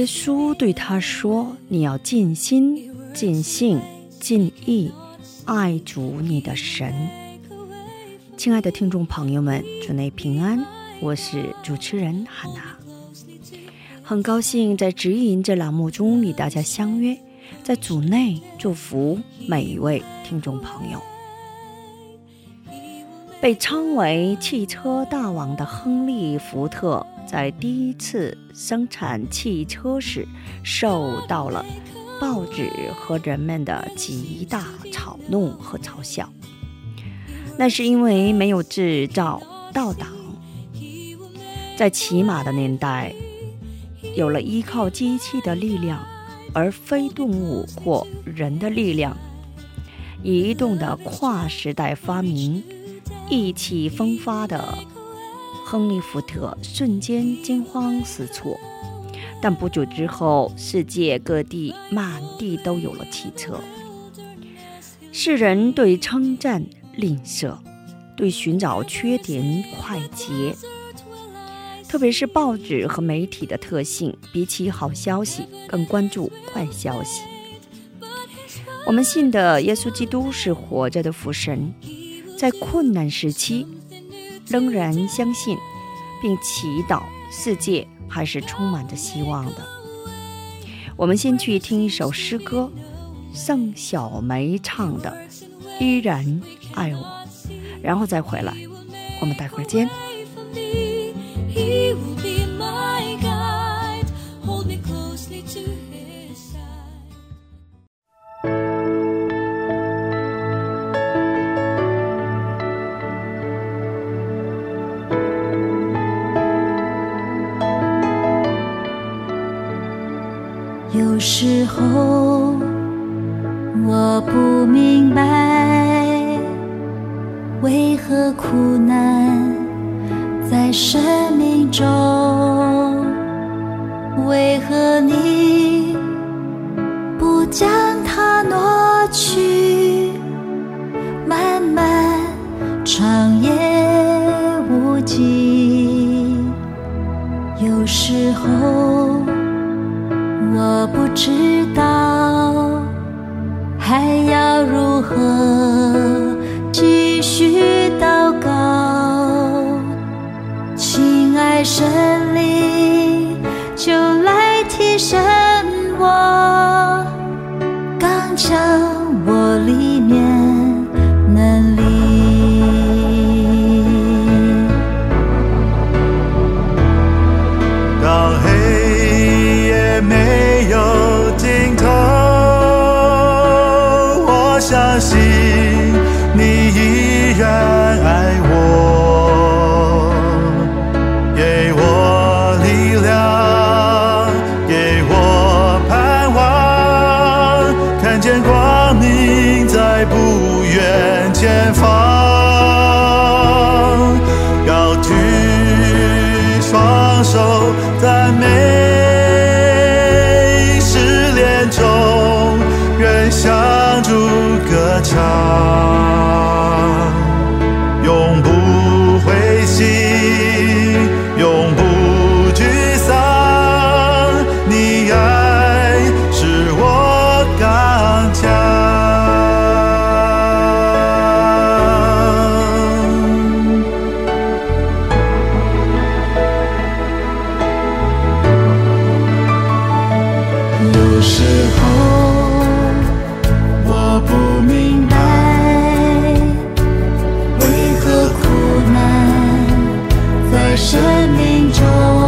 耶稣对他说：“你要尽心、尽性、尽意爱主你的神。”亲爱的听众朋友们，主内平安，我是主持人汉娜，很高兴在指引这栏目中与大家相约，在组内祝福每一位听众朋友。被称为汽车大王的亨利·福特，在第一次生产汽车时，受到了报纸和人们的极大嘲弄和嘲笑。那是因为没有制造倒档。在骑马的年代，有了依靠机器的力量，而非动物或人的力量，移动的跨时代发明。意气风发的亨利·福特瞬间惊慌失措，但不久之后，世界各地满地都有了汽车。世人对称赞吝啬，对寻找缺点快捷，特别是报纸和媒体的特性，比起好消息更关注坏消息。我们信的耶稣基督是活着的福神。在困难时期，仍然相信并祈祷，世界还是充满着希望的。我们先去听一首诗歌，盛小梅唱的《依然爱我》，然后再回来。我们待会儿见。为何你不将它挪去？漫漫长夜无际，有时候。我不知生命中。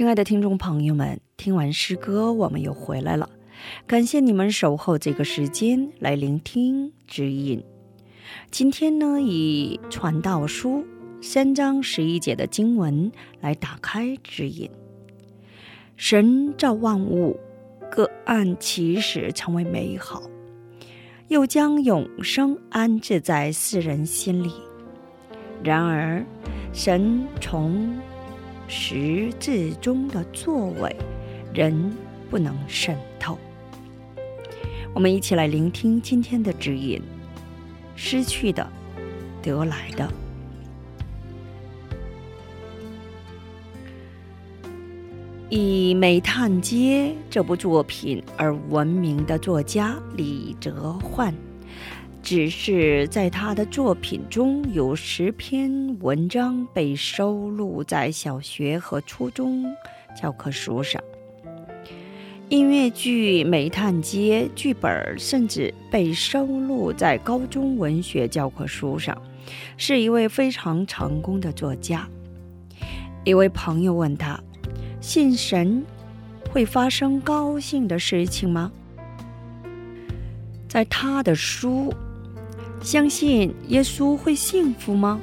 亲爱的听众朋友们，听完诗歌，我们又回来了。感谢你们守候这个时间来聆听指引。今天呢，以传道书三章十一节的经文来打开指引。神造万物，各按其时成为美好，又将永生安置在世人心里。然而，神从始至终的作为，人不能渗透。我们一起来聆听今天的指引：失去的，得来的。以《煤炭街》这部作品而闻名的作家李哲焕，只是在他的作品中有十篇文章被收录在小学和初中教科书上。音乐剧《煤炭街》剧本甚至被收录在高中文学教科书上，是一位非常成功的作家。一位朋友问他。信神会发生高兴的事情吗？在他的书《相信耶稣会幸福吗？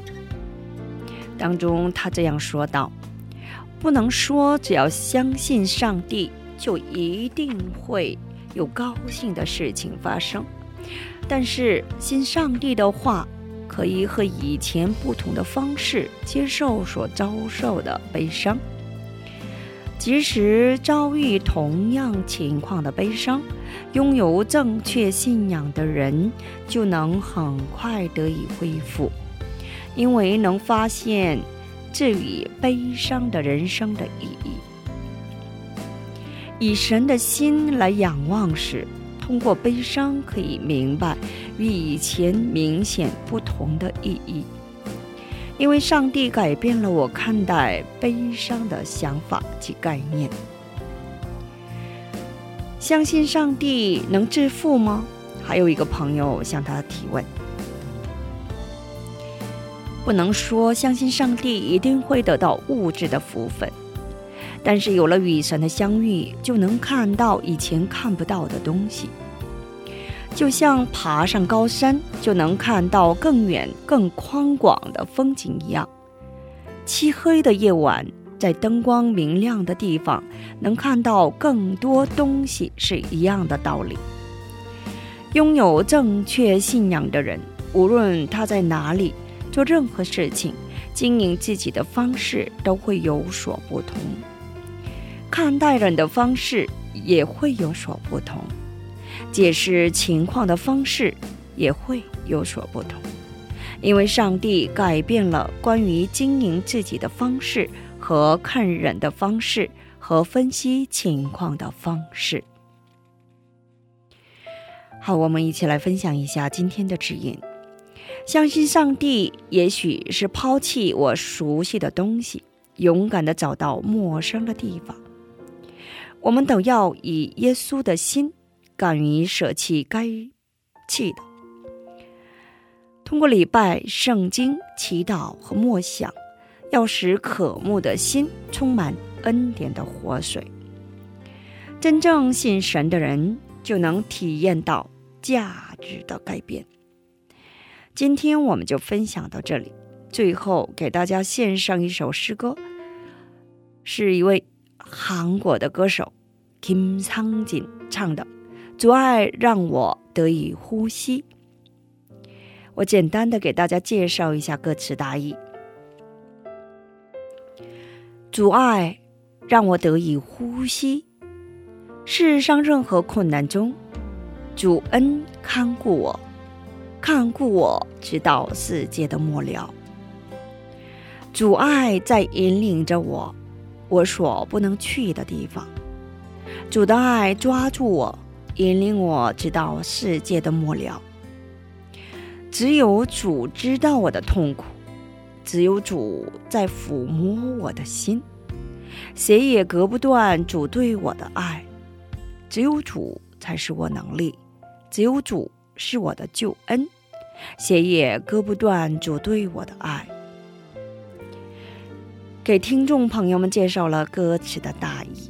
当中他这样说道：“不能说只要相信上帝，就一定会有高兴的事情发生。但是信上帝的话，可以和以前不同的方式接受所遭受的悲伤。即使遭遇同样情况的悲伤，拥有正确信仰的人就能很快得以恢复。”因为能发现治愈悲伤的人生的意义，以神的心来仰望时，通过悲伤可以明白与以前明显不同的意义。因为上帝改变了我看待悲伤的想法及概念。相信上帝能致富吗？还有一个朋友向他提问。不能说相信上帝一定会得到物质的福分，但是有了与神的相遇，就能看到以前看不到的东西。就像爬上高山，就能看到更远、更宽广的风景一样。漆黑的夜晚，在灯光明亮的地方，能看到更多东西，是一样的道理。拥有正确信仰的人，无论他在哪里。做任何事情，经营自己的方式都会有所不同，看待人的方式也会有所不同，解释情况的方式也会有所不同，因为上帝改变了关于经营自己的方式和看人的方式和分析情况的方式。好，我们一起来分享一下今天的指引。相信上帝，也许是抛弃我熟悉的东西，勇敢的找到陌生的地方。我们都要以耶稣的心，敢于舍弃该弃的。通过礼拜、圣经、祈祷和默想，要使渴慕的心充满恩典的活水。真正信神的人，就能体验到价值的改变。今天我们就分享到这里。最后给大家献上一首诗歌，是一位韩国的歌手金昌锦唱的《阻碍让我得以呼吸》。我简单的给大家介绍一下歌词大意：阻碍让我得以呼吸。世上任何困难中，主恩看顾我。看顾我，直到世界的末了。阻碍在引领着我，我所不能去的地方。主的爱抓住我，引领我直到世界的末了。只有主知道我的痛苦，只有主在抚摸我的心，谁也隔不断主对我的爱。只有主才是我能力，只有主。是我的救恩，谁也割不断主对我的爱。给听众朋友们介绍了歌词的大意，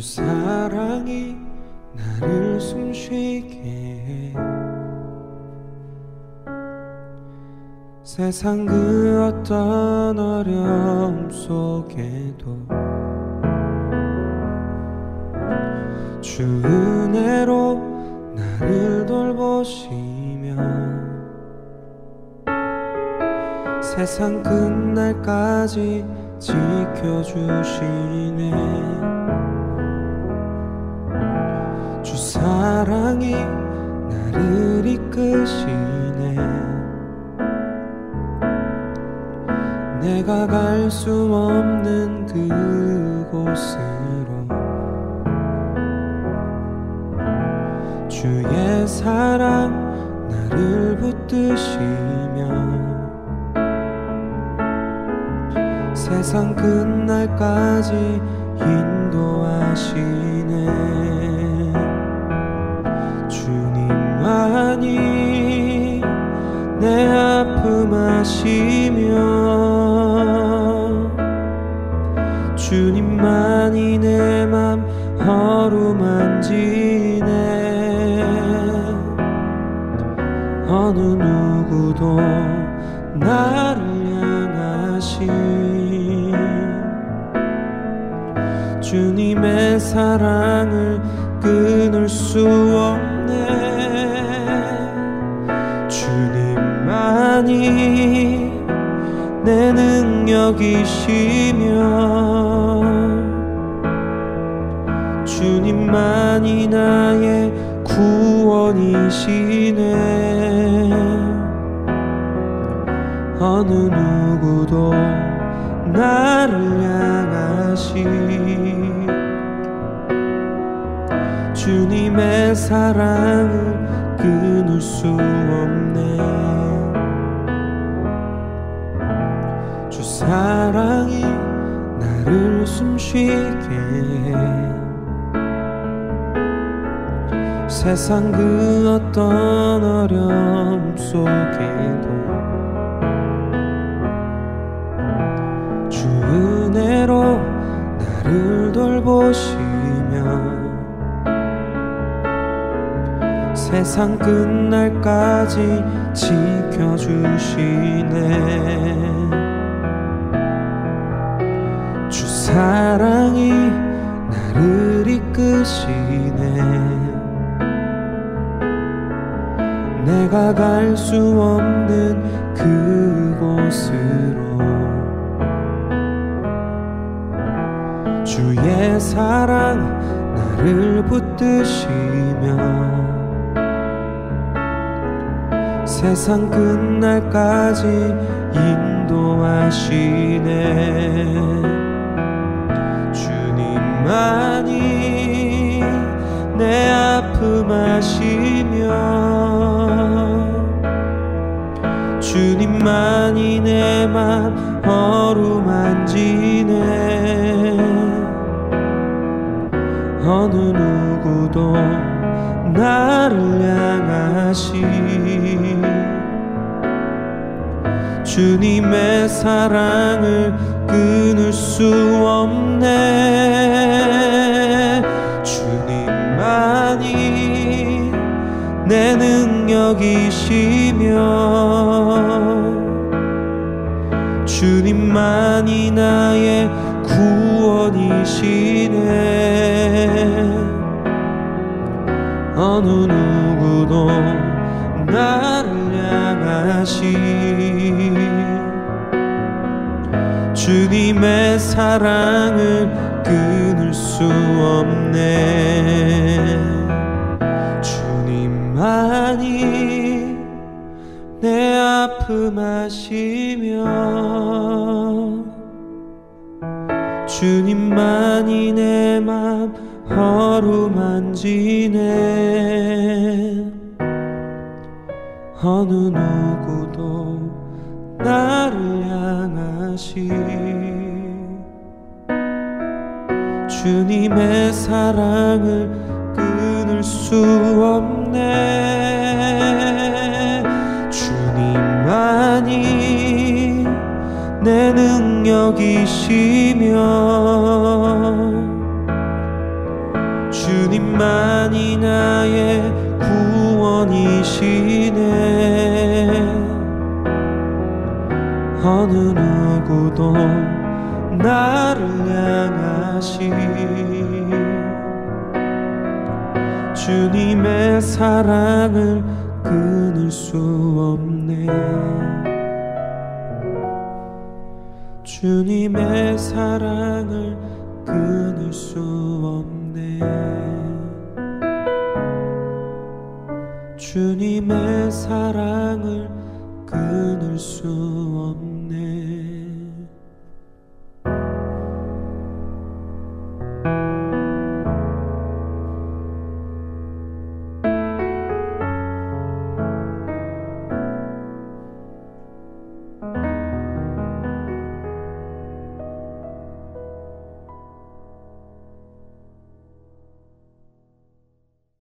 주 사랑이 나를 숨쉬게 해. 세상 그 어떤 어려움 속에도 주 은혜로 나를 돌보시며 세상 끝날까지 지켜주시네 사랑이 나를 이끄시네. 내가 갈 수 없는 그곳으로 주의 사랑 나를 붙드시며 세상 끝날까지 인도하시네 주님만이 내 아픔 아시며 주님만이 내맘 어루만지네. 어느 누구도 나를 향하신 주님의 사랑을 끊을 수 없네 주님만이 내 능력이시며 주님만이 나의 구원이시네. 어느 누구도 나를 향하신 주님의 사랑을 끊을 수 없네 사랑이 나를 숨쉬게. 해 세상 그 어떤 어려움 속에도 주 은혜로 나를 돌보시며 세상 끝날까지 지켜주시네 사랑이 나를 이끄시네. 내가 갈 수 없는 그곳으로 주의 사랑 나를 붙드시며 세상 끝날까지 인도하시네 주님만이 내 아픔 아시며 주님만이 내 맘 어루만지네. 어느 누구도 나를 향하시. 주님의 사랑을 끊을 수 없네 내 능력이시며 주님만이 나의 구원이시네. 어느 누구도 나를 향하시. 주님의 사랑을 끊을 수 없네 아픔 아시며 주님만이 내맘 어루만지네. 어느 누구도 나를 향하시. 주님의 사랑을 끊을 수 없네 내 능력이시며 주님만이 나의 구원이시네. 어느 누구도 나를 향하시. 주님의 사랑을 끊을 수 없네 주님의 사랑을 끊을 수 없네. 주님의 사랑을 끊을 수 없네